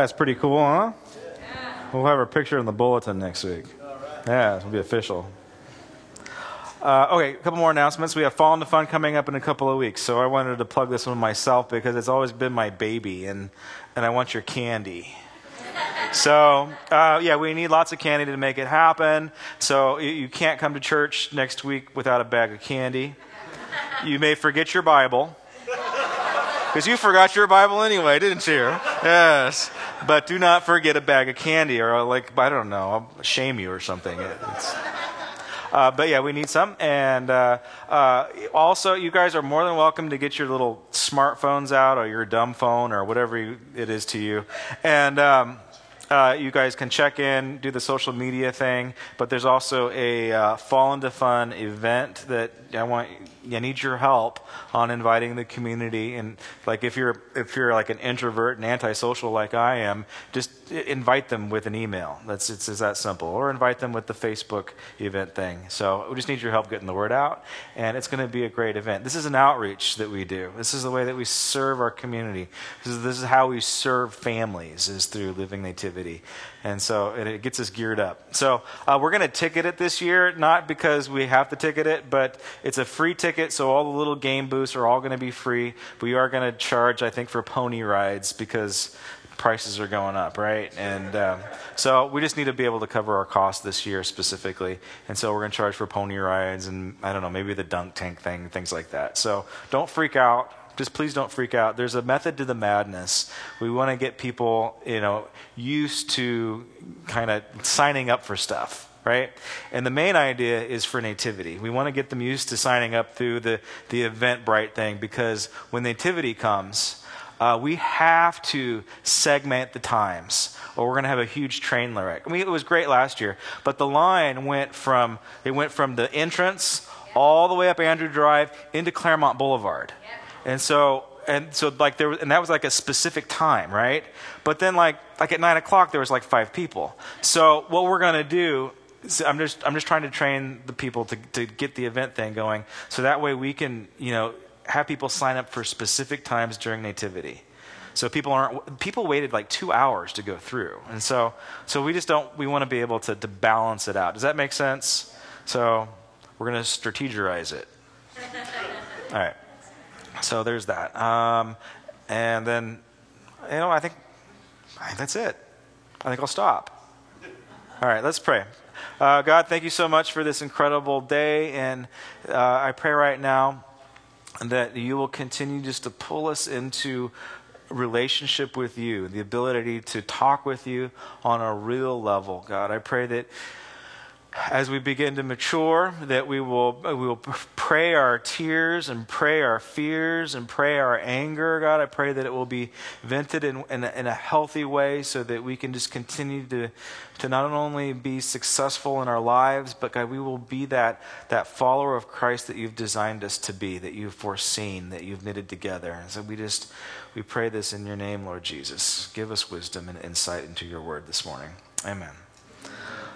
That's pretty cool, huh? We'll have our picture in the bulletin next week. Yeah, it'll be official. Uh, okay, a couple more announcements. We have Fall into Fun coming up in a couple of weeks, so I wanted to plug this one myself because it's always been my baby, and, and I want your candy. So, uh, yeah, we need lots of candy to make it happen. So, you, you can't come to church next week without a bag of candy. You may forget your Bible. Because you forgot your Bible anyway, didn't you? Yes. But do not forget a bag of candy, or like, I don't know, I'll shame you or something. It's, uh, but yeah, we need some. And uh, uh, also, you guys are more than welcome to get your little smartphones out or your dumb phone or whatever you, it is to you. And. Um, uh, you guys can check in, do the social media thing, but there's also a uh, Fall into Fun event that I want I need your help on inviting the community. And like if you're if you're like an introvert and antisocial like I am, just invite them with an email. That's it's, it's that simple. Or invite them with the Facebook event thing. So we just need your help getting the word out, and it's going to be a great event. This is an outreach that we do. This is the way that we serve our community. This is, this is how we serve families is through Living Nativity, and so and it gets us geared up. So uh, we're going to ticket it this year, not because we have to ticket it, but it's a free ticket, so all the little game booths are all going to be free. We are going to charge, I think, for pony rides because prices are going up, right? And um, so we just need to be able to cover our costs this year specifically. And so we're going to charge for pony rides and I don't know, maybe the dunk tank thing, things like that. So don't freak out. Just please don't freak out. There's a method to the madness. We want to get people, you know, used to kind of signing up for stuff right? And the main idea is for nativity. We want to get them used to signing up through the, the Eventbrite thing because when nativity comes, uh, we have to segment the times or we're going to have a huge train wreck. I mean, it was great last year, but the line went from, it went from the entrance all the way up Andrew Drive into Claremont Boulevard. And so and so like there was, and that was like a specific time, right? But then like like at nine o'clock there was like five people. So what we're gonna do so I'm just I'm just trying to train the people to to get the event thing going, so that way we can you know have people sign up for specific times during nativity. So people aren't people waited like two hours to go through, and so so we just don't we want to be able to to balance it out. Does that make sense? So we're going to strategize it. All right. So there's that, um, and then you know I think I think that's it. I think I'll stop. All right, let's pray. Uh, God, thank you so much for this incredible day. And uh, I pray right now that you will continue just to pull us into relationship with you, the ability to talk with you on a real level, God. I pray that as we begin to mature, that we will, we will pray our tears and pray our fears and pray our anger. God, I pray that it will be vented in, in, a, in a healthy way so that we can just continue to, to not only be successful in our lives, but God, we will be that, that follower of Christ that you've designed us to be, that you've foreseen, that you've knitted together. And so we just, we pray this in your name, Lord Jesus. Give us wisdom and insight into your word this morning. Amen.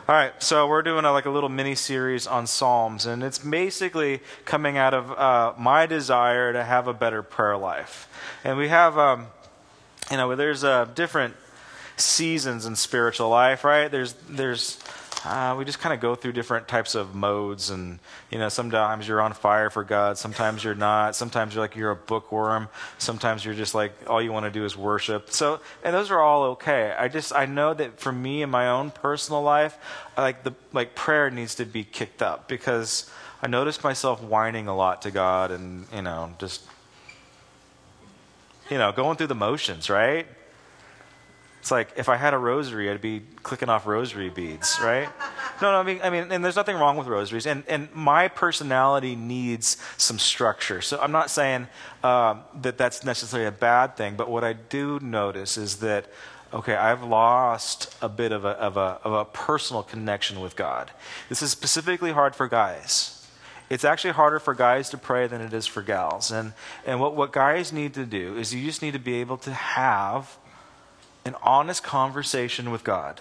All right, so we're doing a, like a little mini series on Psalms, and it's basically coming out of uh, my desire to have a better prayer life. And we have, um, you know, there's uh, different seasons in spiritual life, right? There's there's uh, we just kind of go through different types of modes and you know sometimes you're on fire for god sometimes you're not. Sometimes you're like you're a bookworm. Sometimes you're just like all you want to do is worship. So and those are all okay. I just i know that for me in my own personal life like the like prayer needs to be kicked up because i noticed myself whining a lot to god and you know just you know going through the motions right it's like if I had a rosary, I'd be clicking off rosary beads, right? No, no, I mean, I mean, and there's nothing wrong with rosaries, and and my personality needs some structure. So I'm not saying um, that that's necessarily a bad thing, but what I do notice is that okay, I've lost a bit of a, of a, of a personal connection with God. This is specifically hard for guys. It's actually harder for guys to pray than it is for gals. And, and what, what guys need to do is you just need to be able to have an honest conversation with God.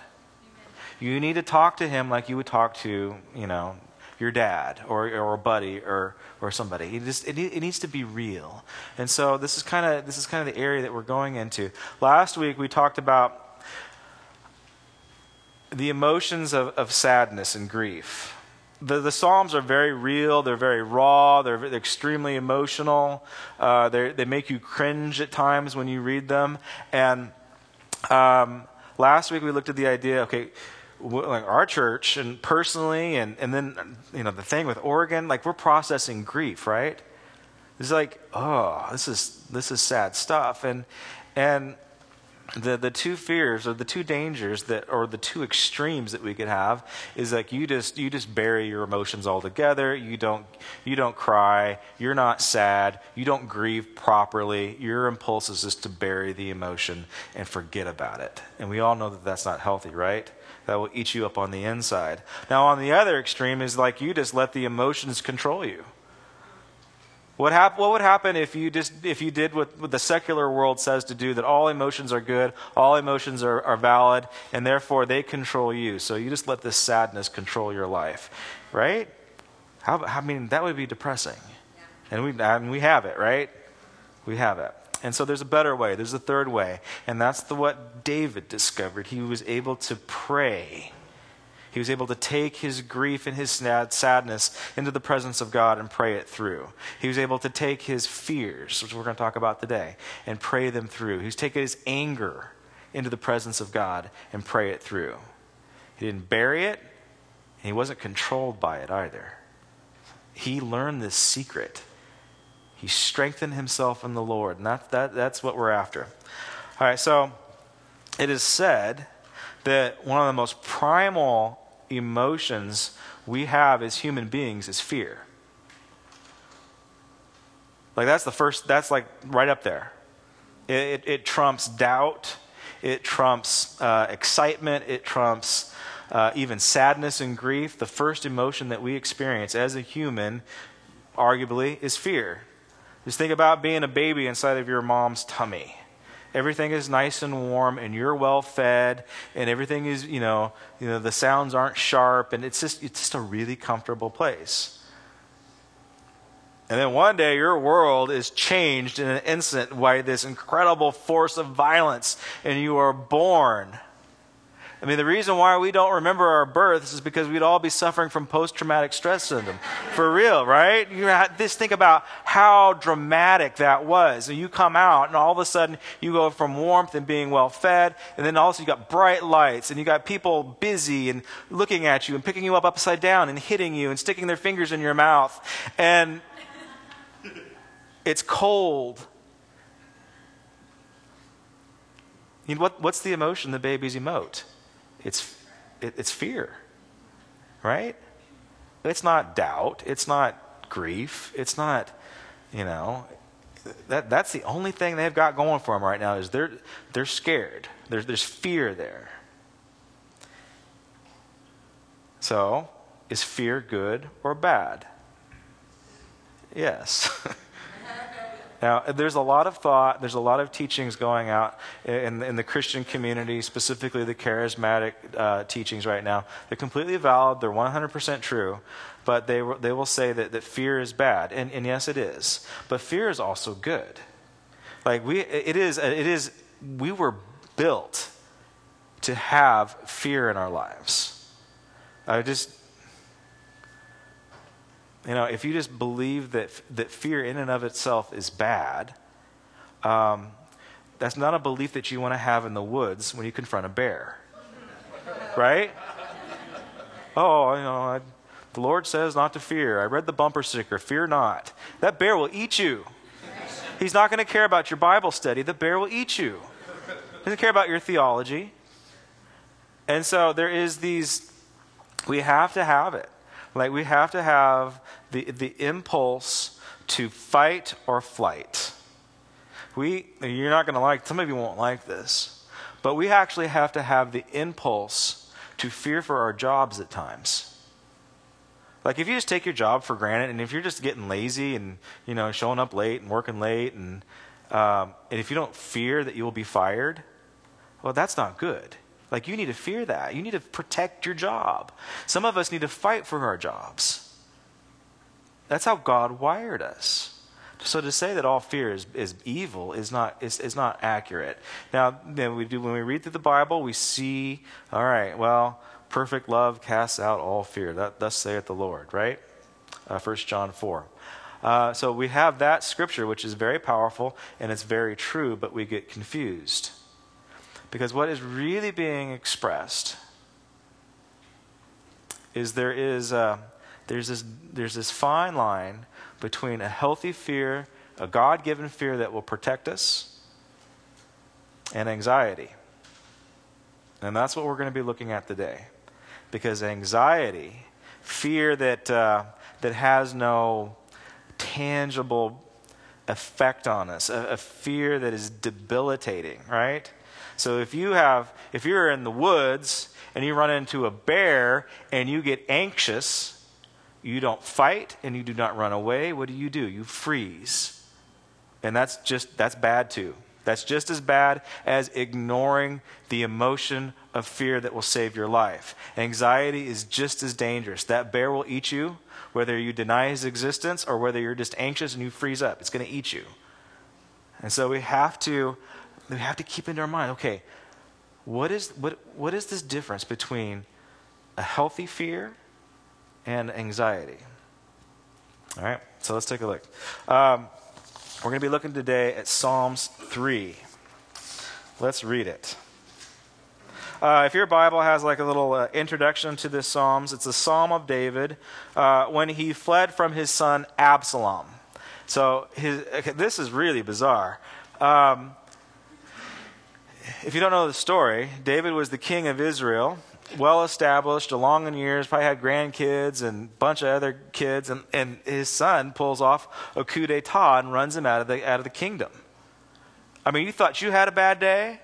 You need to talk to him like you would talk to, you know, your dad or, or a buddy or, or somebody. It, just, it, it needs to be real. And so this is kind of this is kind of the area that we're going into. Last week we talked about the emotions of, of sadness and grief. The, the Psalms are very real, they're very raw, they're, they're extremely emotional. Uh, they make you cringe at times when you read them. And um, last week we looked at the idea okay, like our church and personally, and, and then you know the thing with Oregon, like we're processing grief, right? It's like, oh, this is this is sad stuff, and and the the two fears or the two dangers that or the two extremes that we could have is like you just you just bury your emotions altogether. You don't you don't cry. You're not sad. You don't grieve properly. Your impulse is just to bury the emotion and forget about it. And we all know that that's not healthy right? That will eat you up on the inside. Now on the other extreme is like you just let the emotions control you what, hap- what would happen if you, just, if you did what, what, the secular world says to do, that all emotions are good, all emotions are, are valid, and therefore they control you? So you just let this sadness control your life, right? How, I mean, that would be depressing. And, we, and we have it, right? We have it. And so there's a better way. There's a third way. And that's the, what David discovered. He was able to pray he was able to take his grief and his sadness into the presence of God and pray it through. He was able to take his fears, which we're going to talk about today, and pray them through. He was taking his anger into the presence of God and pray it through. He didn't bury it, and he wasn't controlled by it either. He learned this secret. He strengthened himself in the Lord, and that, that, that's what we're after. All right, so it is said that one of the most primal emotions we have as human beings is fear. Like that's the first, that's like right up there. It, it, it trumps doubt, it trumps uh, excitement, it trumps uh, even sadness and grief. The first emotion that we experience as a human, arguably, is fear. Just think about being a baby inside of your mom's tummy everything is nice and warm and you're well fed and everything is, you know, you know the sounds aren't sharp and it's just it's just a really comfortable place. And then one day your world is changed in an instant by this incredible force of violence and you are born I mean, the reason why we don't remember our births is because we'd all be suffering from post traumatic stress syndrome. For real, right? You just think about how dramatic that was. And you come out, and all of a sudden, you go from warmth and being well fed, and then also you got bright lights, and you got people busy and looking at you and picking you up upside down and hitting you and sticking their fingers in your mouth. And it's cold. You know, what, what's the emotion the babies emote? It's, it, it's fear, right? It's not doubt. It's not grief. It's not, you know, that, that's the only thing they've got going for them right now is they're, they're scared. There's, there's fear there. So, is fear good or bad? Yes. Now, there's a lot of thought, there's a lot of teachings going out in, in the Christian community, specifically the charismatic uh, teachings right now. They're completely valid, they're 100% true, but they, they will say that, that fear is bad. And, and yes, it is. But fear is also good. Like, we, it is, it is, we were built to have fear in our lives. I just, you know, if you just believe that, that fear in and of itself is bad, um, that's not a belief that you want to have in the woods when you confront a bear. right? Oh, you know, I, the Lord says not to fear. I read the bumper sticker, fear not. That bear will eat you. He's not going to care about your Bible study. The bear will eat you. He doesn't care about your theology. And so there is these, we have to have it. Like we have to have the, the impulse to fight or flight. We, you're not going to like, some of you won't like this, but we actually have to have the impulse to fear for our jobs at times. Like if you just take your job for granted, and if you're just getting lazy and you know showing up late and working late, and um, and if you don't fear that you will be fired, well, that's not good. Like, you need to fear that. You need to protect your job. Some of us need to fight for our jobs. That's how God wired us. So to say that all fear is, is evil is not, is, is not accurate. Now, then we do, when we read through the Bible, we see, all right, well, perfect love casts out all fear. That, thus saith the Lord, right? Uh, 1 John 4. Uh, so we have that scripture, which is very powerful and it's very true, but we get confused. Because what is really being expressed is there is uh, there's this there's this fine line between a healthy fear, a God-given fear that will protect us, and anxiety. And that's what we're going to be looking at today, because anxiety, fear that uh, that has no tangible effect on us, a, a fear that is debilitating, right? So if you have, if you're in the woods and you run into a bear and you get anxious, you don't fight and you do not run away. What do you do? You freeze. And that's just, that's bad too. That's just as bad as ignoring the emotion of fear that will save your life. Anxiety is just as dangerous. That bear will eat you, whether you deny his existence or whether you're just anxious and you freeze up. It's going to eat you. And so we have to we have to keep in our mind okay, what is, what, what is this difference between a healthy fear and anxiety? All right, so let's take a look. Um, we're going to be looking today at Psalms 3. Let's read it. Uh, if your Bible has like a little uh, introduction to this Psalms, it's a Psalm of David uh, when he fled from his son Absalom. So his, okay, this is really bizarre. Um, if you don't know the story, David was the king of Israel, well established, along in years, probably had grandkids and a bunch of other kids, and, and his son pulls off a coup d'etat and runs him out of, the, out of the kingdom. I mean, you thought you had a bad day?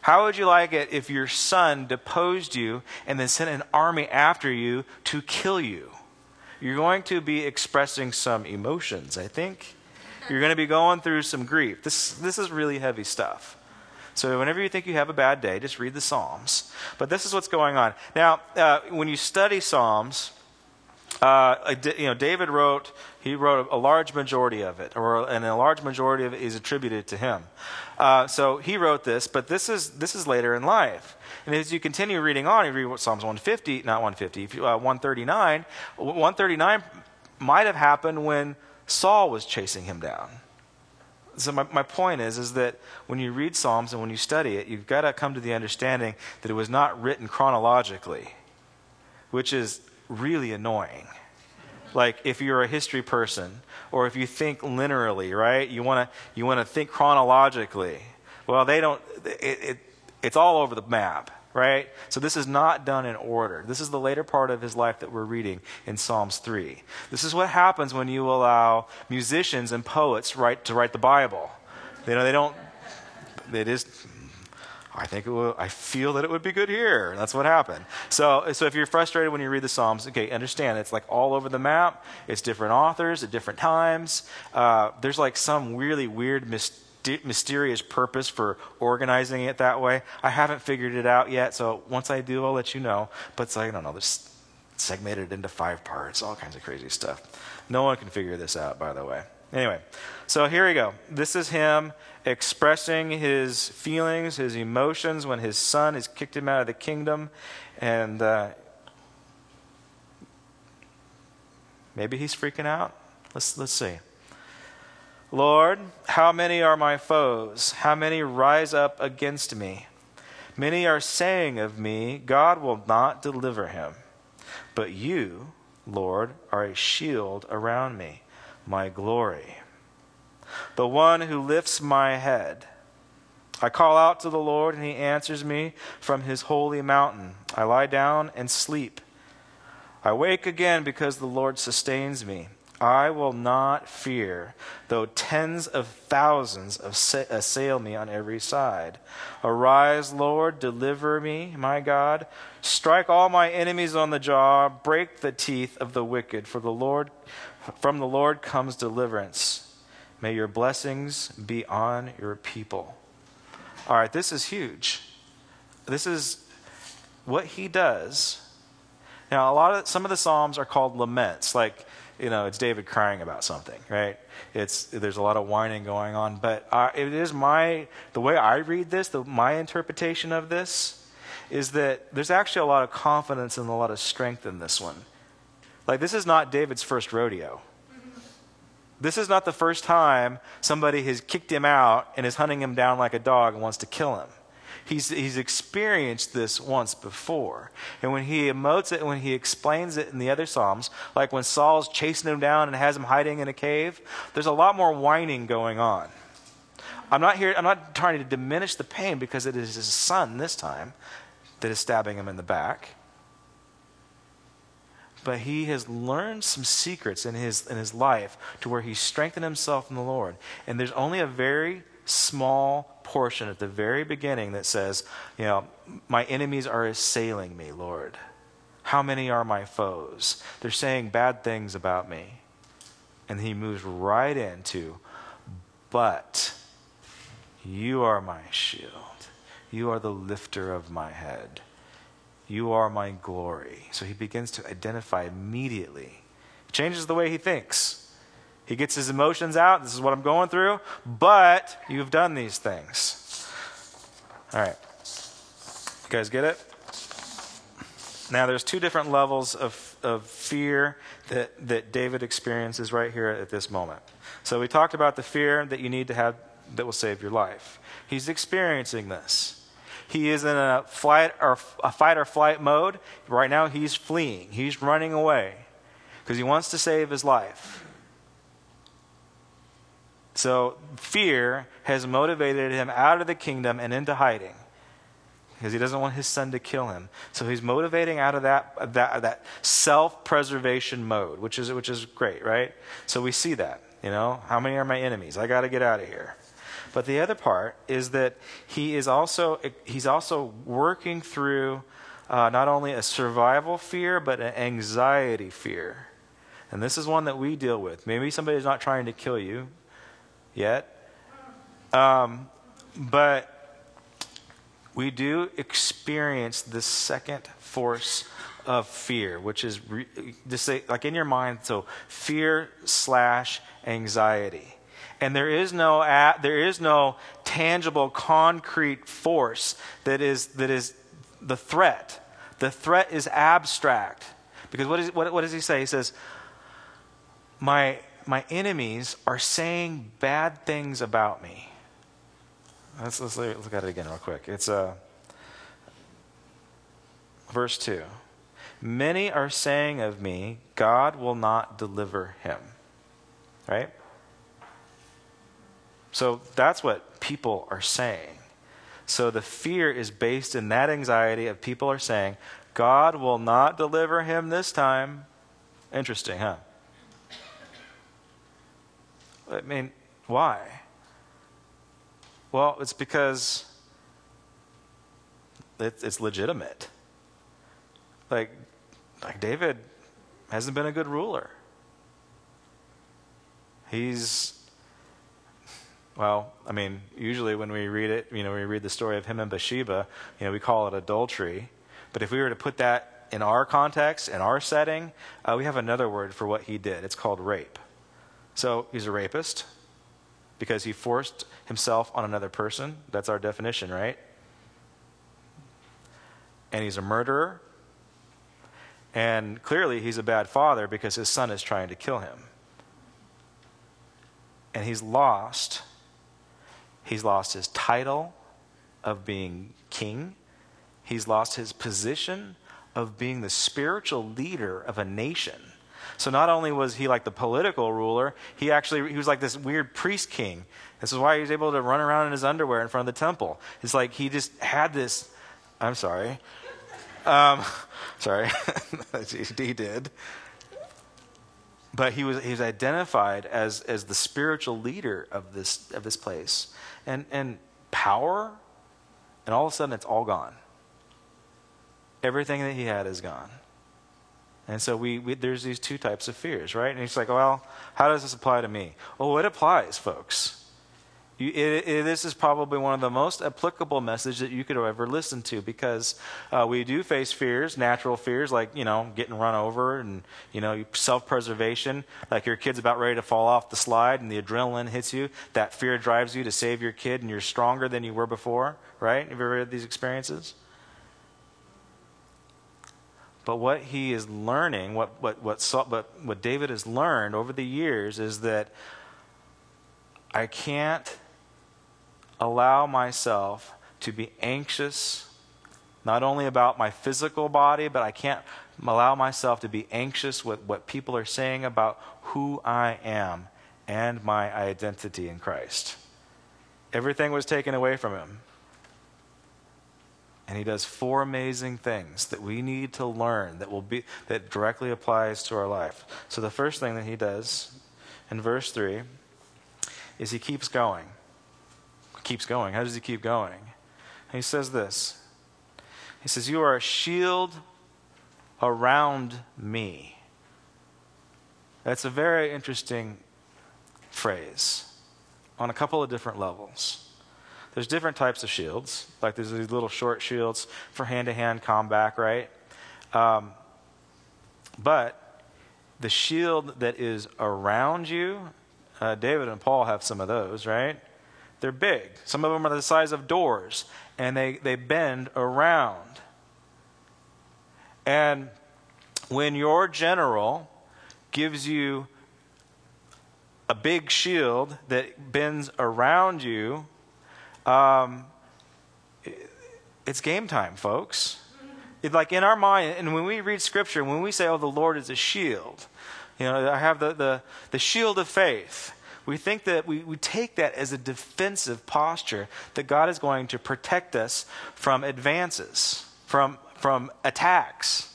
How would you like it if your son deposed you and then sent an army after you to kill you? You're going to be expressing some emotions, I think. You're going to be going through some grief. This, this is really heavy stuff. So whenever you think you have a bad day, just read the Psalms. But this is what's going on. Now, uh, when you study Psalms, uh, you know, David wrote, he wrote a large majority of it, or and a large majority of it is attributed to him. Uh, so he wrote this, but this is this is later in life. And as you continue reading on, you read Psalms 150, not 150, uh, 139. 139 might have happened when Saul was chasing him down. So my, my point is, is that when you read Psalms and when you study it, you've got to come to the understanding that it was not written chronologically, which is really annoying. Like if you're a history person, or if you think linearly, right? You want to you want to think chronologically. Well, they don't. It, it, it's all over the map right? So this is not done in order. This is the later part of his life that we're reading in Psalms 3. This is what happens when you allow musicians and poets write, to write the Bible. You know, they don't, it is, I think it will, I feel that it would be good here. That's what happened. So, so if you're frustrated when you read the Psalms, okay, understand it's like all over the map. It's different authors at different times. Uh, there's like some really weird mistake mysterious purpose for organizing it that way. I haven't figured it out yet, so once I do, I'll let you know. But it's like, I don't know, there's segmented into five parts, all kinds of crazy stuff. No one can figure this out, by the way. Anyway, so here we go. This is him expressing his feelings, his emotions when his son has kicked him out of the kingdom. And uh, maybe he's freaking out. Let's, let's see. Lord, how many are my foes? How many rise up against me? Many are saying of me, God will not deliver him. But you, Lord, are a shield around me, my glory, the one who lifts my head. I call out to the Lord, and he answers me from his holy mountain. I lie down and sleep. I wake again because the Lord sustains me. I will not fear, though tens of thousands assail me on every side. Arise, Lord, deliver me, my God. Strike all my enemies on the jaw, break the teeth of the wicked, for the Lord from the Lord comes deliverance. May your blessings be on your people. All right, this is huge. This is what he does Now, a lot of some of the psalms are called laments, like you know, it's David crying about something, right? It's there's a lot of whining going on, but uh, it is my the way I read this, the, my interpretation of this is that there's actually a lot of confidence and a lot of strength in this one. Like this is not David's first rodeo. This is not the first time somebody has kicked him out and is hunting him down like a dog and wants to kill him. He's, he's experienced this once before. And when he emotes it, when he explains it in the other Psalms, like when Saul's chasing him down and has him hiding in a cave, there's a lot more whining going on. I'm not here, I'm not trying to diminish the pain because it is his son this time that is stabbing him in the back. But he has learned some secrets in his, in his life to where he's strengthened himself in the Lord. And there's only a very small portion at the very beginning that says, you know, my enemies are assailing me, Lord. How many are my foes? They're saying bad things about me. And he moves right into, but you are my shield. You are the lifter of my head. You are my glory. So he begins to identify immediately. Changes the way he thinks. He gets his emotions out. This is what I'm going through, but you've done these things. All right. You guys get it? Now, there's two different levels of, of fear that, that David experiences right here at this moment. So, we talked about the fear that you need to have that will save your life. He's experiencing this. He is in a flight or a fight or flight mode. Right now, he's fleeing. He's running away because he wants to save his life. So fear has motivated him out of the kingdom and into hiding because he doesn't want his son to kill him. So he's motivating out of that, that, that self preservation mode, which is, which is great, right? So we see that. You know, how many are my enemies? I got to get out of here. But the other part is that he is also he's also working through uh, not only a survival fear but an anxiety fear, and this is one that we deal with. Maybe somebody's not trying to kill you, yet. Um, but we do experience the second force of fear, which is re- just say, like in your mind, so fear slash anxiety. And there is no there is no tangible, concrete force that is that is the threat. The threat is abstract. Because what, is, what, what does he say? He says, My my enemies are saying bad things about me. Let's, let's look at it again real quick. It's uh, verse 2. Many are saying of me, God will not deliver him. Right? So that's what people are saying. So the fear is based in that anxiety of people are saying, God will not deliver him this time. Interesting, huh? I mean, why? Well, it's because it's legitimate. Like, like David hasn't been a good ruler. He's, well, I mean, usually when we read it, you know, we read the story of him and Bathsheba, you know, we call it adultery. But if we were to put that in our context, in our setting, uh, we have another word for what he did. It's called rape. So he's a rapist because he forced himself on another person. That's our definition, right? And he's a murderer. And clearly he's a bad father because his son is trying to kill him. And he's lost. He's lost his title of being king. He's lost his position of being the spiritual leader of a nation. So not only was he like the political ruler, he actually he was like this weird priest king. This is why he was able to run around in his underwear in front of the temple. It's like he just had this. I'm sorry. Um, sorry, he did. But he was he was identified as as the spiritual leader of this of this place, and and power, and all of a sudden it's all gone. Everything that he had is gone. And so we, we, there's these two types of fears, right? And he's like, well, how does this apply to me? Oh, it applies, folks. You, it, it, this is probably one of the most applicable messages that you could ever listen to because uh, we do face fears, natural fears like you know getting run over and you know self-preservation. Like your kid's about ready to fall off the slide and the adrenaline hits you. That fear drives you to save your kid, and you're stronger than you were before. Right? Have you ever had these experiences? But what he is learning, what what what, what, what David has learned over the years, is that I can't allow myself to be anxious, not only about my physical body, but I can't allow myself to be anxious with what people are saying about who I am and my identity in Christ. Everything was taken away from him. And he does four amazing things that we need to learn that will be that directly applies to our life. So the first thing that he does in verse 3 is he keeps going keeps going. How does he keep going? He says this He says, You are a shield around me. That's a very interesting phrase on a couple of different levels. There's different types of shields, like there's these little short shields for hand to hand combat, right? Um, but the shield that is around you, uh, David and Paul have some of those, right? They're big. Some of them are the size of doors, and they, they bend around. And when your general gives you a big shield that bends around you, um, it's game time, folks. It's like in our mind, and when we read scripture, when we say, oh, the Lord is a shield, you know, I have the, the, the shield of faith we think that we, we take that as a defensive posture that God is going to protect us from advances, from, from attacks.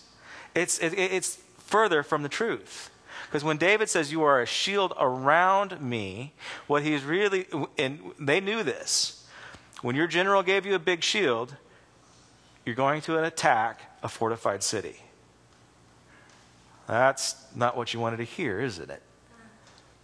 It's, it, it's further from the truth. Because when David says, You are a shield around me, what he's really, and they knew this. When your general gave you a big shield, you're going to attack a fortified city. That's not what you wanted to hear, isn't it?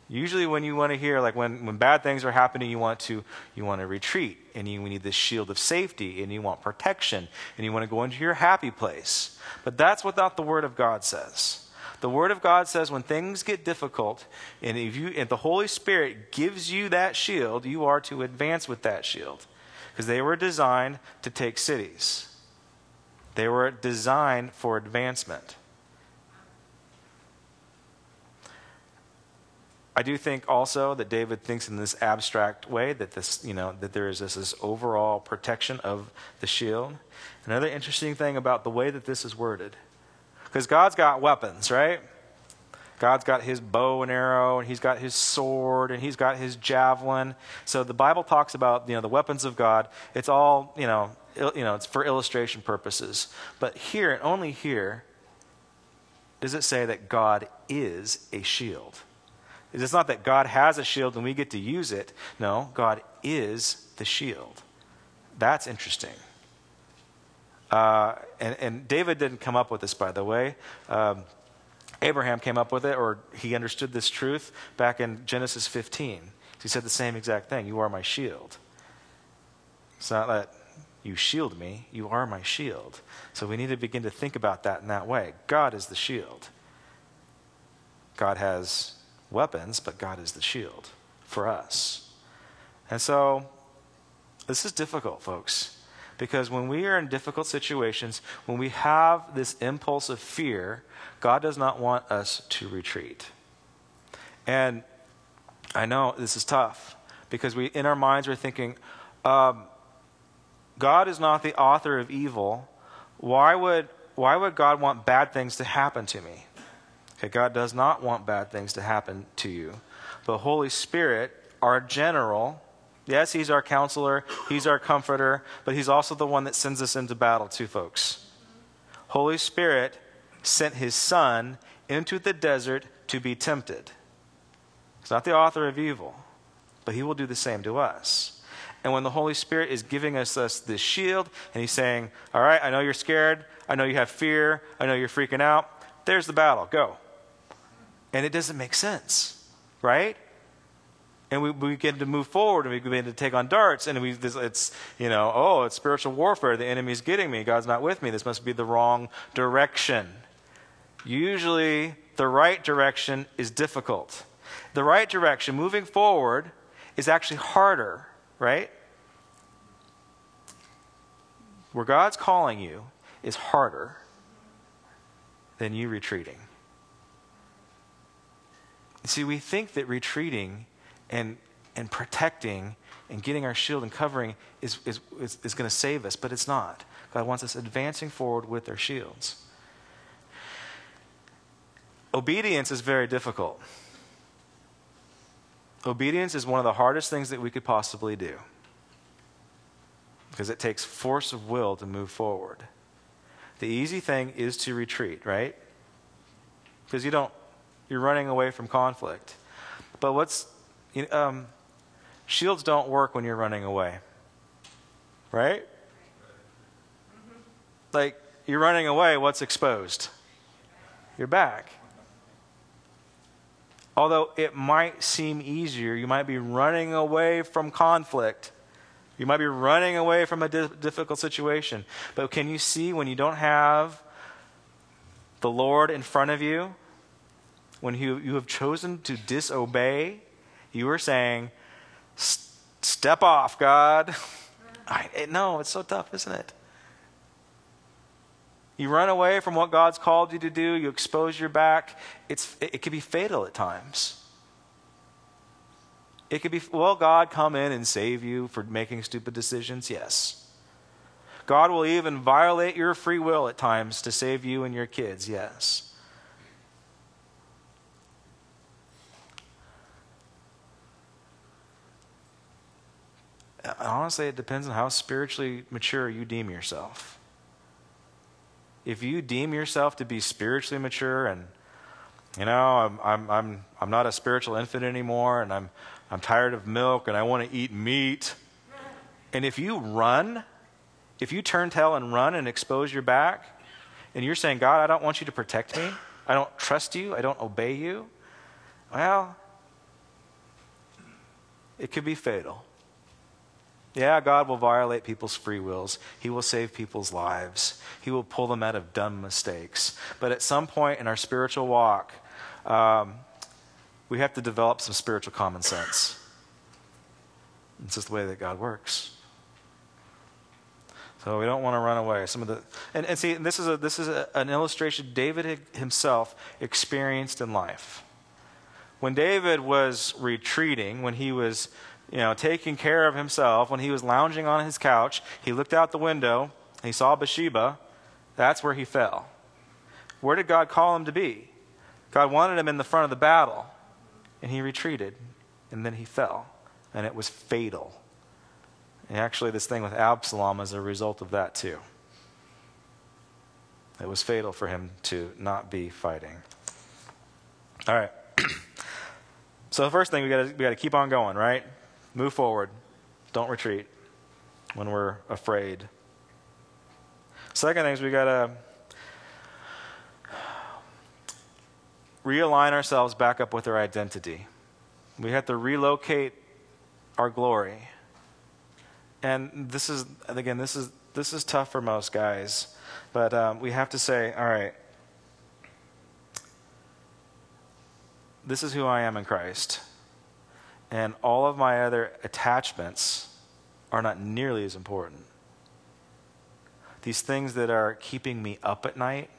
Usually, when you want to hear, like when, when bad things are happening, you want to you want to retreat, and you need this shield of safety, and you want protection, and you want to go into your happy place. But that's what the Word of God says. The Word of God says when things get difficult, and if you if the Holy Spirit gives you that shield, you are to advance with that shield, because they were designed to take cities. They were designed for advancement. I do think also that David thinks in this abstract way that this, you know, that there is this, this overall protection of the shield. Another interesting thing about the way that this is worded, because God's got weapons, right? God's got his bow and arrow, and he's got his sword, and he's got his javelin. So the Bible talks about you know the weapons of God. It's all you know, il, you know, it's for illustration purposes. But here and only here does it say that God is a shield. It's not that God has a shield and we get to use it. No, God is the shield. That's interesting. Uh, and, and, David didn't come up with this, by the way. Um, Abraham came up with it, or he understood this truth back in Genesis 15. He said the same exact thing You are my shield. It's not that you shield me, you are my shield. So we need to begin to think about that in that way. God is the shield. God has weapons, but God is the shield for us. And so, this is difficult, folks, because when we are in difficult situations, when we have this impulse of fear, God does not want us to retreat. And I know this is tough because we, in our minds, we're thinking, um, God is not the author of evil. Why would, why would God want bad things to happen to me? Okay, God does not want bad things to happen to you. The Holy Spirit, our general, yes, He's our counselor, He's our comforter, but He's also the one that sends us into battle, too, folks. Holy Spirit sent His Son into the desert to be tempted. He's not the author of evil, but He will do the same to us. And when the Holy Spirit is giving us, us this shield, and He's saying, All right, I know you're scared. I know you have fear. I know you're freaking out. There's the battle. Go and it doesn't make sense, right? And we, we begin to move forward and we begin to take on darts and we this, it's you know oh it's spiritual warfare. The enemy's getting me. God's not with me. This must be the wrong direction. Usually the right direction is difficult. The right direction moving forward is actually harder right? Where god's calling you is harder than you retreating. See we think that retreating and, and protecting and getting our shield and covering is, is, is, is going to save us, but it's not. God wants us advancing forward with our shields. Obedience is very difficult. Obedience is one of the hardest things that we could possibly do because it takes force of will to move forward. The easy thing is to retreat, right? Because you don't, you're running away from conflict. But what's you um, shields don't work when you're running away. Right? Like, you're running away, what's exposed? Your back. Although it might seem easier, you might be running away from conflict. You might be running away from a di- difficult situation. But can you see when you don't have the Lord in front of you, when you, you have chosen to disobey, you were saying, step off, God. I, no, it's so tough, isn't it? You run away from what God's called you to do, you expose your back. It's, it, it can be fatal at times. It could be, will God come in and save you for making stupid decisions? Yes. God will even violate your free will at times to save you and your kids? Yes. Honestly, it depends on how spiritually mature you deem yourself. If you deem yourself to be spiritually mature and, you know, I'm, I'm, I'm, I'm not a spiritual infant anymore and I'm, I'm tired of milk and I want to eat meat. And if you run, if you turn tail and run and expose your back, and you're saying, God, I don't want you to protect me, I don't trust you, I don't obey you, well, it could be fatal. Yeah, God will violate people's free wills. He will save people's lives. He will pull them out of dumb mistakes. But at some point in our spiritual walk, um, we have to develop some spiritual common sense. It's just the way that God works. So we don't want to run away. Some of the and, and see, this is a, this is a, an illustration David himself experienced in life. When David was retreating, when he was you know, taking care of himself, when he was lounging on his couch, he looked out the window, he saw Bathsheba. That's where he fell. Where did God call him to be? God wanted him in the front of the battle, and he retreated, and then he fell, and it was fatal. And actually, this thing with Absalom is a result of that, too. It was fatal for him to not be fighting. All right. so, the first thing we got we got to keep on going, right? Move forward. Don't retreat when we're afraid. Second thing is we got to realign ourselves back up with our identity. We have to relocate our glory. And this is, again, this is, this is tough for most guys. But um, we have to say, all right, this is who I am in Christ and all of my other attachments are not nearly as important. These things that are keeping me up at night.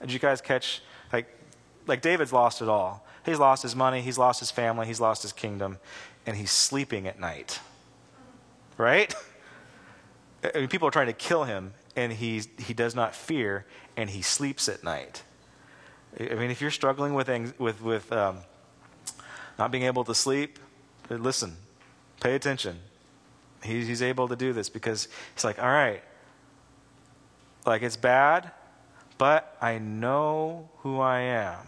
Did you guys catch like like David's lost it all. He's lost his money, he's lost his family, he's lost his kingdom, and he's sleeping at night. Right? I mean, people are trying to kill him, and he he does not fear, and he sleeps at night. I mean, if you're struggling with with with um, not being able to sleep, listen, pay attention. He, he's able to do this because he's like, all right, like it's bad, but I know who I am.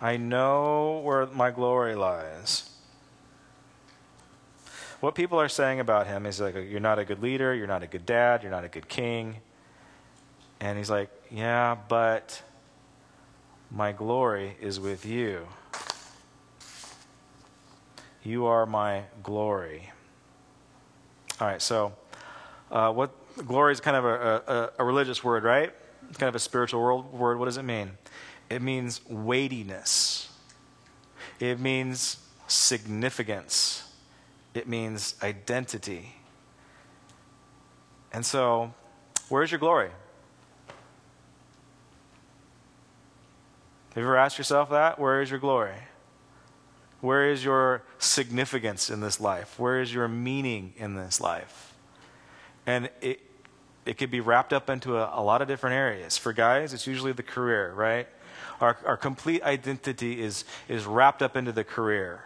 I know where my glory lies. What people are saying about him is like, you're not a good leader, you're not a good dad, you're not a good king. And he's like, yeah, but my glory is with you. You are my glory. All right, so uh, what glory is kind of a, a, a religious word, right? It's kind of a spiritual world word. What does it mean? It means weightiness. It means significance. It means identity. And so, where's your glory? Have you ever asked yourself that? Where is your glory? Where is your significance in this life? Where is your meaning in this life? And it, it could be wrapped up into a, a lot of different areas. For guys, it's usually the career, right? Our, our complete identity is, is wrapped up into the career.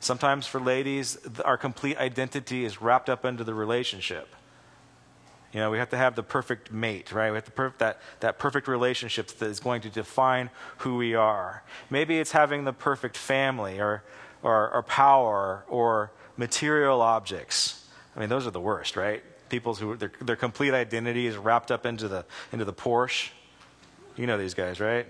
Sometimes for ladies, our complete identity is wrapped up into the relationship. You know, we have to have the perfect mate, right? We have to per- that, that perfect relationship that is going to define who we are. Maybe it's having the perfect family or, or, or power or material objects. I mean, those are the worst, right? People who their, their complete identity is wrapped up into the, into the Porsche. You know these guys, right?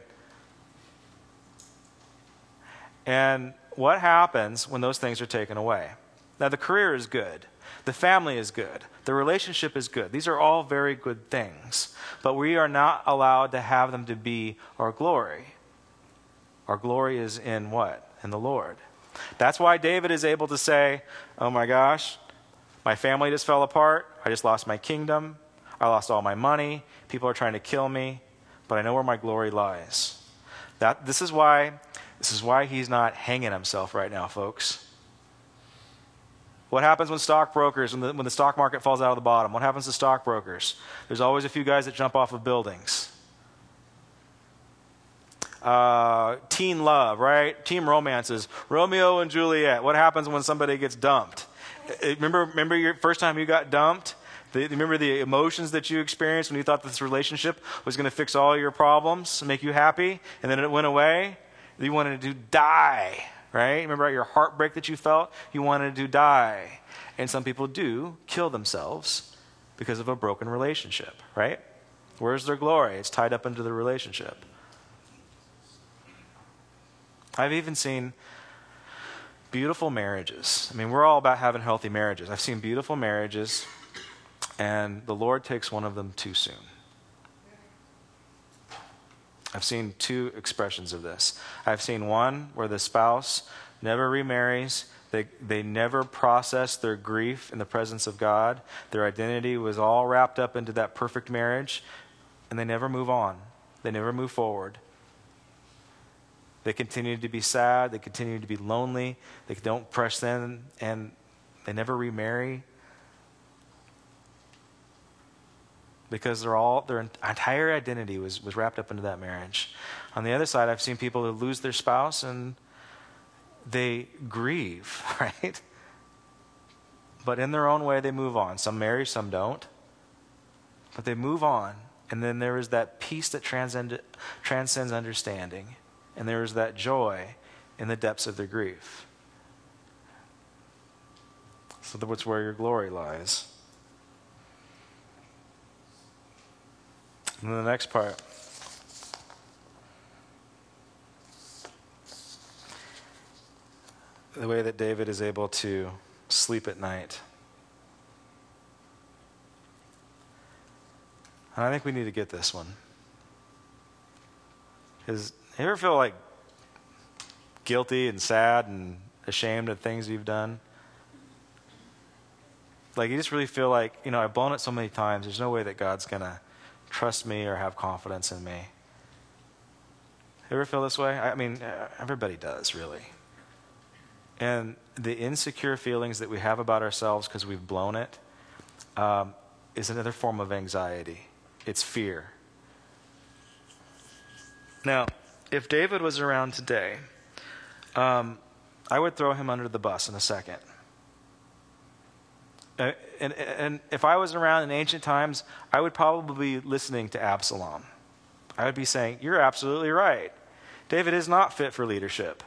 And what happens when those things are taken away? Now, the career is good, the family is good, the relationship is good. These are all very good things, but we are not allowed to have them to be our glory. Our glory is in what? In the Lord. That's why David is able to say, Oh my gosh, my family just fell apart. I just lost my kingdom. I lost all my money. People are trying to kill me, but I know where my glory lies. That, this is why this is why he's not hanging himself right now, folks. What happens when stockbrokers, when the, when the stock market falls out of the bottom? What happens to stockbrokers? There's always a few guys that jump off of buildings. Uh, teen love, right? Teen romances. Romeo and Juliet. What happens when somebody gets dumped? Uh, remember, remember your first time you got dumped? The, remember the emotions that you experienced when you thought this relationship was going to fix all your problems, make you happy, and then it went away? You wanted to die, right? Remember your heartbreak that you felt? You wanted to die. And some people do kill themselves because of a broken relationship, right? Where's their glory? It's tied up into the relationship. I've even seen beautiful marriages. I mean, we're all about having healthy marriages. I've seen beautiful marriages, and the Lord takes one of them too soon. I've seen two expressions of this. I've seen one where the spouse never remarries, they, they never process their grief in the presence of God. Their identity was all wrapped up into that perfect marriage, and they never move on. They never move forward. They continue to be sad. They continue to be lonely. They don't press in, and they never remarry. Because they're all their entire identity was, was wrapped up into that marriage. On the other side, I've seen people who lose their spouse and they grieve, right? But in their own way, they move on. Some marry, some don't. But they move on. And then there is that peace that transcend, transcends understanding. And there is that joy in the depths of their grief. So that's where your glory lies. And then the next part. The way that David is able to sleep at night. And I think we need to get this one. Because you ever feel like guilty and sad and ashamed of things you've done? Like you just really feel like, you know, I've blown it so many times, there's no way that God's going to trust me or have confidence in me. Ever feel this way? I mean, everybody does, really. And the insecure feelings that we have about ourselves because we've blown it um, is another form of anxiety. It's fear. Now, if David was around today, um, I would throw him under the bus in a second. Uh, and, and if I was around in ancient times, I would probably be listening to Absalom. I would be saying, You're absolutely right. David is not fit for leadership.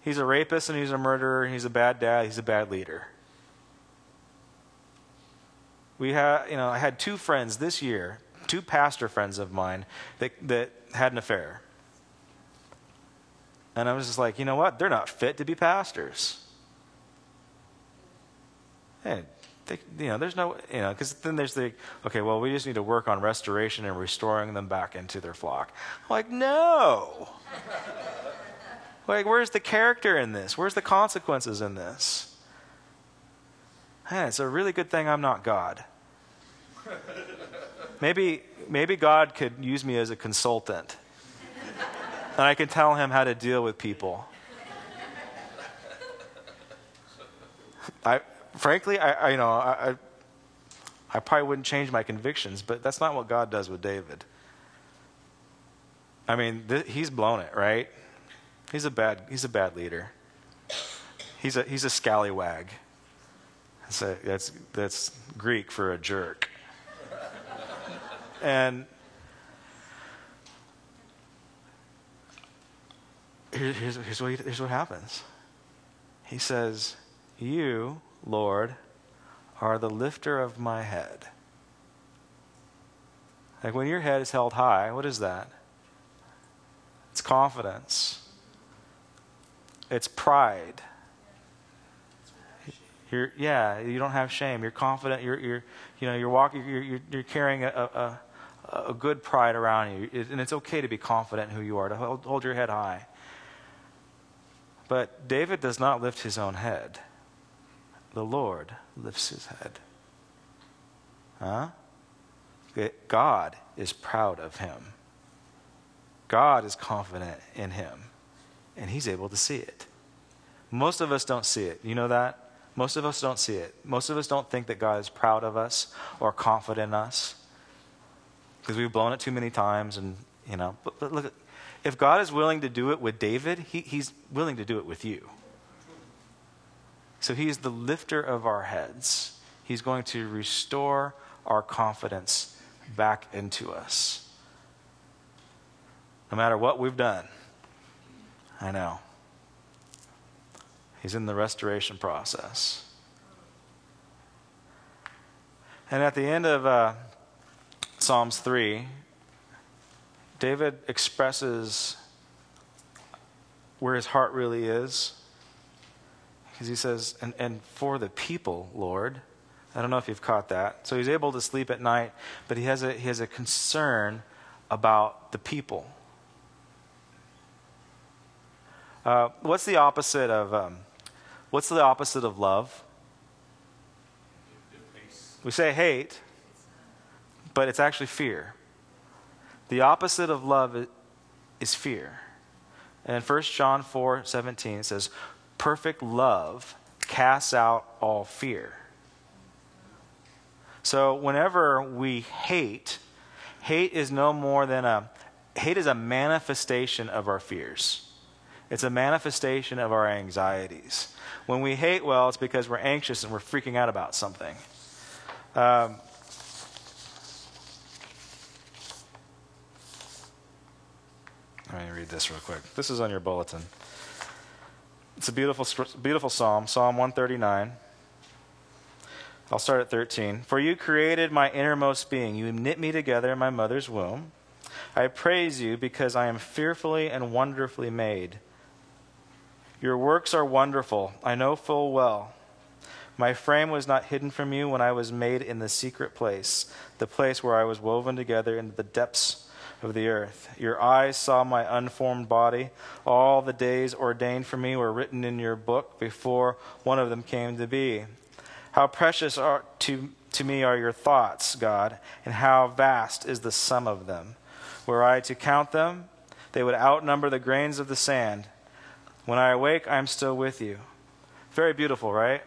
He's a rapist and he's a murderer, and he's a bad dad, he's a bad leader. We had, you know, I had two friends this year, two pastor friends of mine that, that had an affair. And I was just like, you know what? They're not fit to be pastors. Hey, they, you know, there's no, you know, because then there's the, okay, well, we just need to work on restoration and restoring them back into their flock. I'm like, no. like, where's the character in this? Where's the consequences in this? Hey, it's a really good thing I'm not God. Maybe, maybe God could use me as a consultant. and I can tell him how to deal with people. I, frankly, I, I you know, I, I probably wouldn't change my convictions, but that's not what God does with David. I mean, th- he's blown it, right? He's a bad, he's a bad leader. He's a, he's a scallywag. That's, a, that's, that's Greek for a jerk. and here's, here's, what, here's what happens. He says, You, Lord, are the lifter of my head. Like when your head is held high, what is that? It's confidence, it's pride. You're, yeah, you don't have shame. You're confident. You're, you're you know, you're walking. You're, you're, you're carrying a, a, a, good pride around you, and it's okay to be confident in who you are, to hold, hold your head high. But David does not lift his own head the Lord lifts his head. Huh? God is proud of him. God is confident in him, and he's able to see it. Most of us don't see it. You know that? Most of us don't see it. Most of us don't think that God is proud of us or confident in us because we've blown it too many times, and you know. But, but look, if God is willing to do it with David, he, He's willing to do it with you. So he is the lifter of our heads. He's going to restore our confidence back into us. No matter what we've done. I know. He's in the restoration process. And at the end of uh, Psalms 3, David expresses where his heart really is. Because he says, and, and for the people, Lord. I don't know if you've caught that. So he's able to sleep at night, but he has a, he has a concern about the people. Uh, what's the opposite of um, what's the opposite of love? We say hate, but it's actually fear. The opposite of love is fear. And in 1 John 4 17, it says, perfect love casts out all fear. So whenever we hate, hate is no more than a hate is a manifestation of our fears. It's a manifestation of our anxieties. When we hate, well, it's because we're anxious and we're freaking out about something. Um, let me read this real quick. This is on your bulletin. It's a beautiful, beautiful psalm, Psalm 139. I'll start at 13. For you created my innermost being. You knit me together in my mother's womb. I praise you because I am fearfully and wonderfully made. Your works are wonderful. I know full well. My frame was not hidden from you when I was made in the secret place, the place where I was woven together into the depths of the earth. Your eyes saw my unformed body. All the days ordained for me were written in your book before one of them came to be. How precious are to, to me are your thoughts, God, and how vast is the sum of them. Were I to count them, they would outnumber the grains of the sand. When I awake, I am still with you. Very beautiful, right?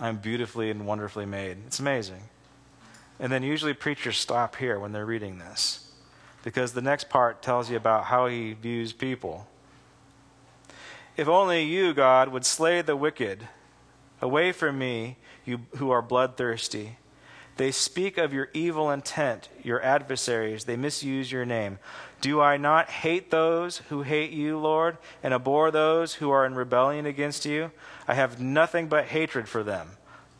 I'm beautifully and wonderfully made. It's amazing. And then usually preachers stop here when they're reading this because the next part tells you about how he views people. If only you, God, would slay the wicked. Away from me, you who are bloodthirsty. They speak of your evil intent, your adversaries. They misuse your name. Do I not hate those who hate you, Lord, and abhor those who are in rebellion against you? I have nothing but hatred for them.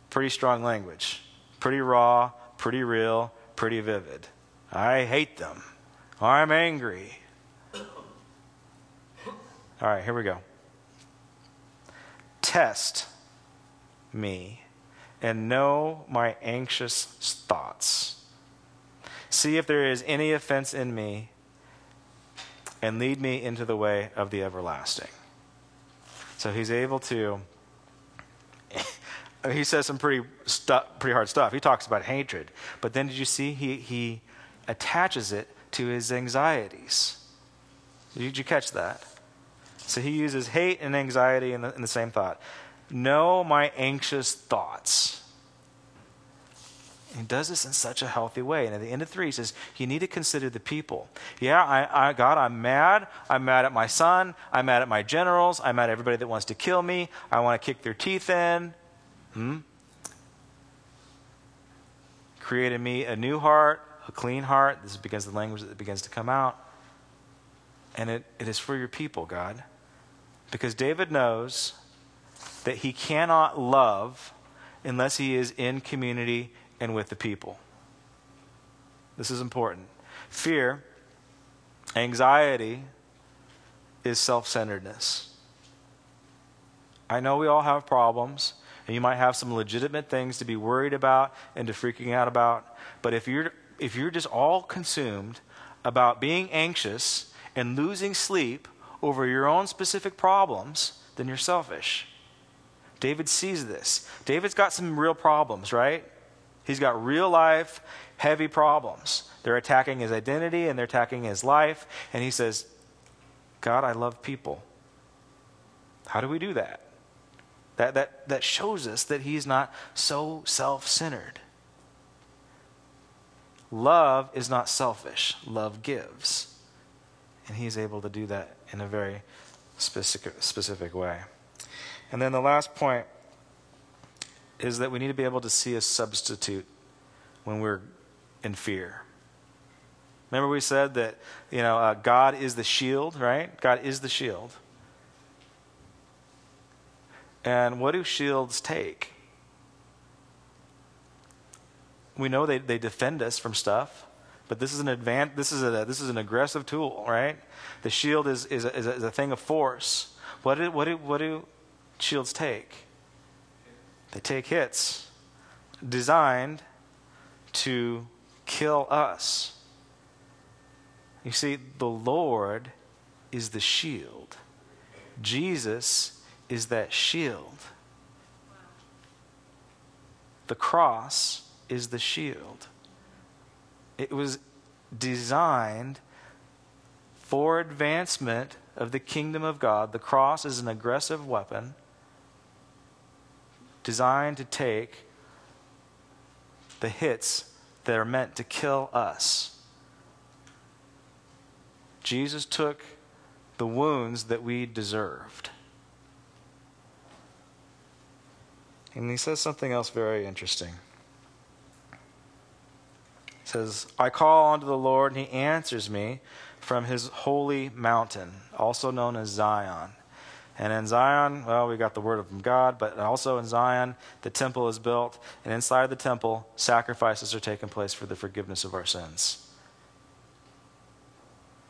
Pretty strong language, pretty raw, pretty real, pretty vivid. I hate them. I'm angry. All right, here we go. Test me and know my anxious thoughts. See if there is any offense in me and lead me into the way of the everlasting. So he's able to. He says some pretty stu- pretty hard stuff. He talks about hatred, but then did you see he he attaches it to his anxieties? Did you catch that? So he uses hate and anxiety in the, in the same thought. Know my anxious thoughts. He does this in such a healthy way. And at the end of three, he says, You need to consider the people. Yeah, I, I, God, I'm mad. I'm mad at my son. I'm mad at my generals. I'm mad at everybody that wants to kill me. I want to kick their teeth in. Hmm? Created me a new heart, a clean heart. This begins the language that begins to come out. And it, it is for your people, God. Because David knows that he cannot love unless he is in community and with the people. This is important. Fear, anxiety, is self centeredness. I know we all have problems, and you might have some legitimate things to be worried about and to freaking out about. But if you're, if you're just all consumed about being anxious and losing sleep over your own specific problems, then you're selfish. David sees this. David's got some real problems, right? He's got real life, heavy problems. They're attacking his identity and they're attacking his life. And he says, God, I love people. How do we do that? That, that, that shows us that he's not so self centered. Love is not selfish, love gives. And he's able to do that in a very specific, specific way. And then the last point is that we need to be able to see a substitute when we're in fear. Remember, we said that you know uh, God is the shield, right? God is the shield. And what do shields take? We know they, they defend us from stuff, but this is an advan- this is a this is an aggressive tool, right? The shield is is a, is a, is a thing of force. What do, what do what do shields take? They take hits designed to kill us. You see, the Lord is the shield. Jesus is that shield. The cross is the shield. It was designed for advancement of the kingdom of God. The cross is an aggressive weapon designed to take the hits that are meant to kill us. Jesus took the wounds that we deserved. And he says something else very interesting. He says, I call unto the Lord, and he answers me from his holy mountain, also known as Zion. And in Zion, well, we got the word of God, but also in Zion, the temple is built, and inside the temple, sacrifices are taking place for the forgiveness of our sins.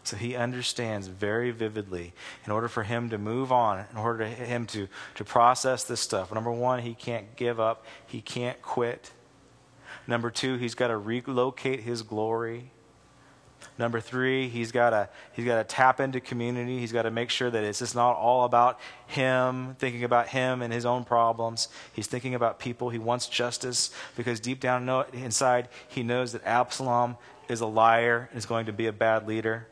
So he understands very vividly in order for him to move on, in order for him to, to process this stuff. Number one, he can't give up, he can't quit. Number two, he's got to relocate his glory. Number three, he's got to he's got to tap into community. He's got to make sure that it's just not all about him, thinking about him and his own problems. He's thinking about people. He wants justice because deep down inside, he knows that Absalom is a liar and is going to be a bad leader.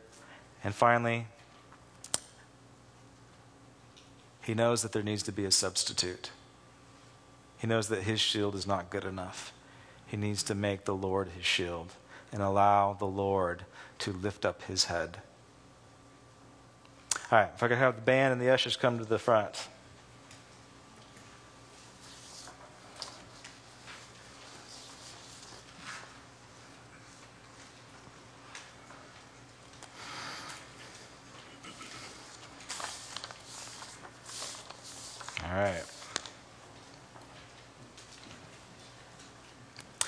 And finally, he knows that there needs to be a substitute. He knows that his shield is not good enough. He needs to make the Lord his shield and allow the Lord to lift up his head. All right, if I could have the band and the ushers come to the front. All right.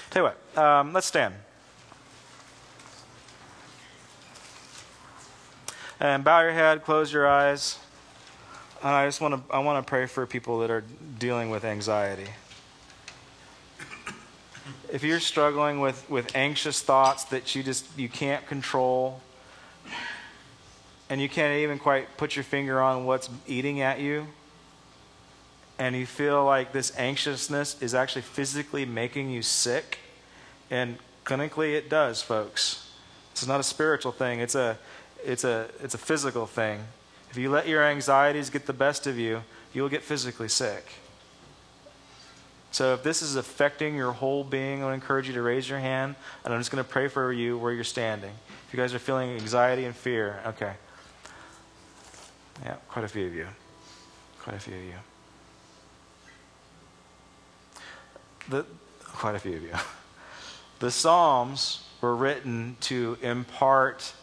Tell you what, um, let's stand. And bow your head, close your eyes. And I just want to I want to pray for people that are dealing with anxiety. if you're struggling with, with anxious thoughts that you just you can't control, and you can't even quite put your finger on what's eating at you, and you feel like this anxiousness is actually physically making you sick, and clinically it does, folks. It's not a spiritual thing. It's a it's a it's a physical thing. If you let your anxieties get the best of you, you'll get physically sick. So if this is affecting your whole being, I would encourage you to raise your hand, and I'm just going to pray for you where you're standing. If you guys are feeling anxiety and fear, okay. Yeah, quite a few of you. Quite a few of you. The, quite a few of you. The Psalms were written to impart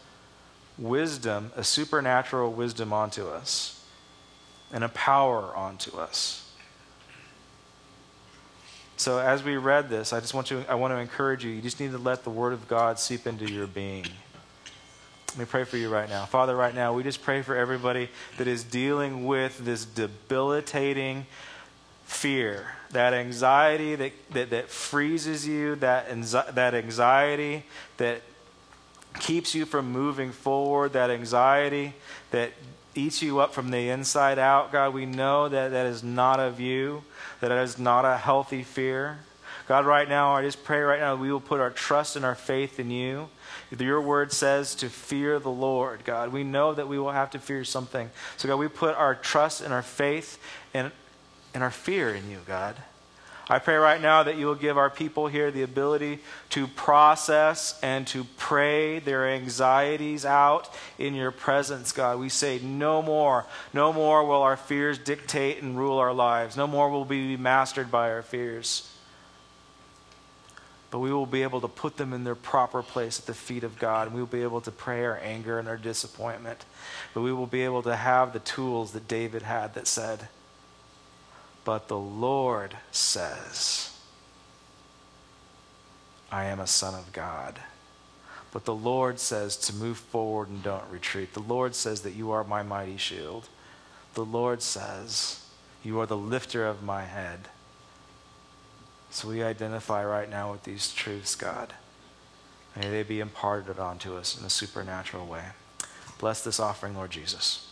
wisdom, a supernatural wisdom onto us, and a power onto us. So as we read this, I just want you I want to encourage you, you just need to let the word of God seep into your being. Let me pray for you right now. Father, right now, we just pray for everybody that is dealing with this debilitating fear, that anxiety that, that, that freezes you, that, that anxiety that keeps you from moving forward, that anxiety that eats you up from the inside out. God, we know that that is not of you, that that is not a healthy fear. God, right now, I just pray right now we will put our trust and our faith in you. Your word says to fear the Lord, God. We know that we will have to fear something. So, God, we put our trust and our faith and, and our fear in you, God. I pray right now that you will give our people here the ability to process and to pray their anxieties out in your presence, God. We say, no more. No more will our fears dictate and rule our lives. No more will we be mastered by our fears but we will be able to put them in their proper place at the feet of God. And we will be able to pray our anger and our disappointment. But we will be able to have the tools that David had that said, But the Lord says, I am a son of God. But the Lord says to move forward and don't retreat. The Lord says that you are my mighty shield. The Lord says, You are the lifter of my head. So we identify right now with these truths, God. May they be imparted onto us in a supernatural way. Bless this offering, Lord Jesus.